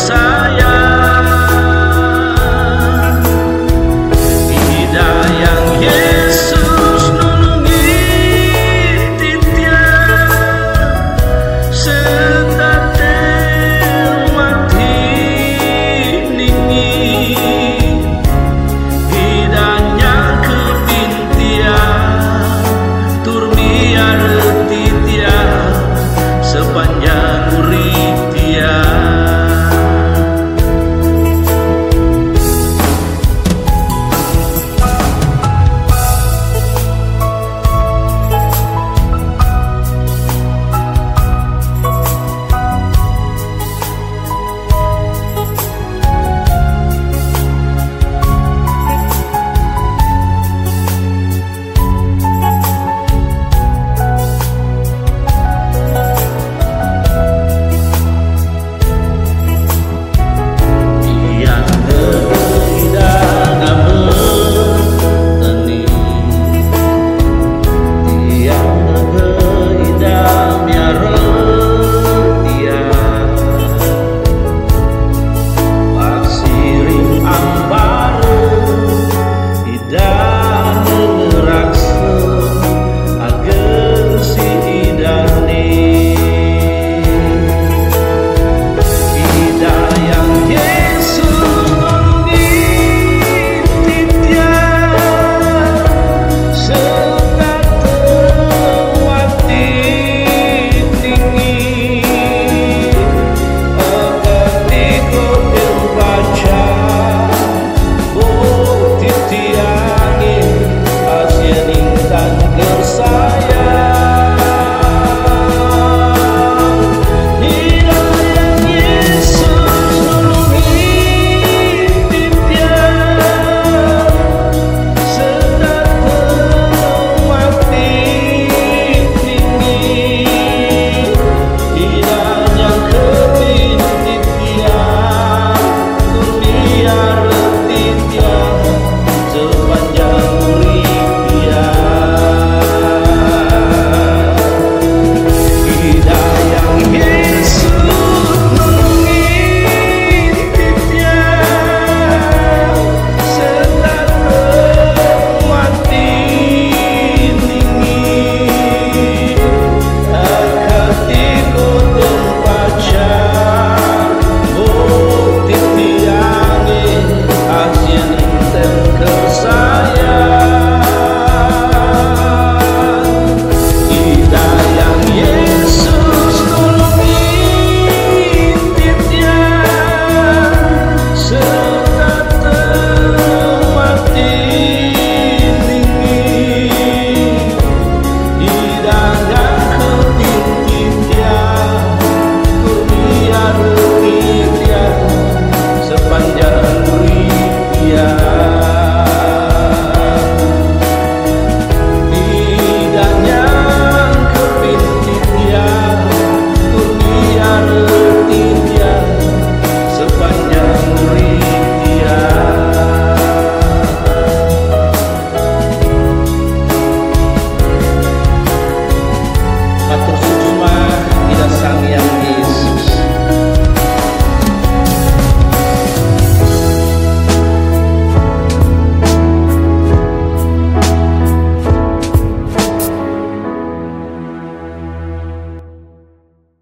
side.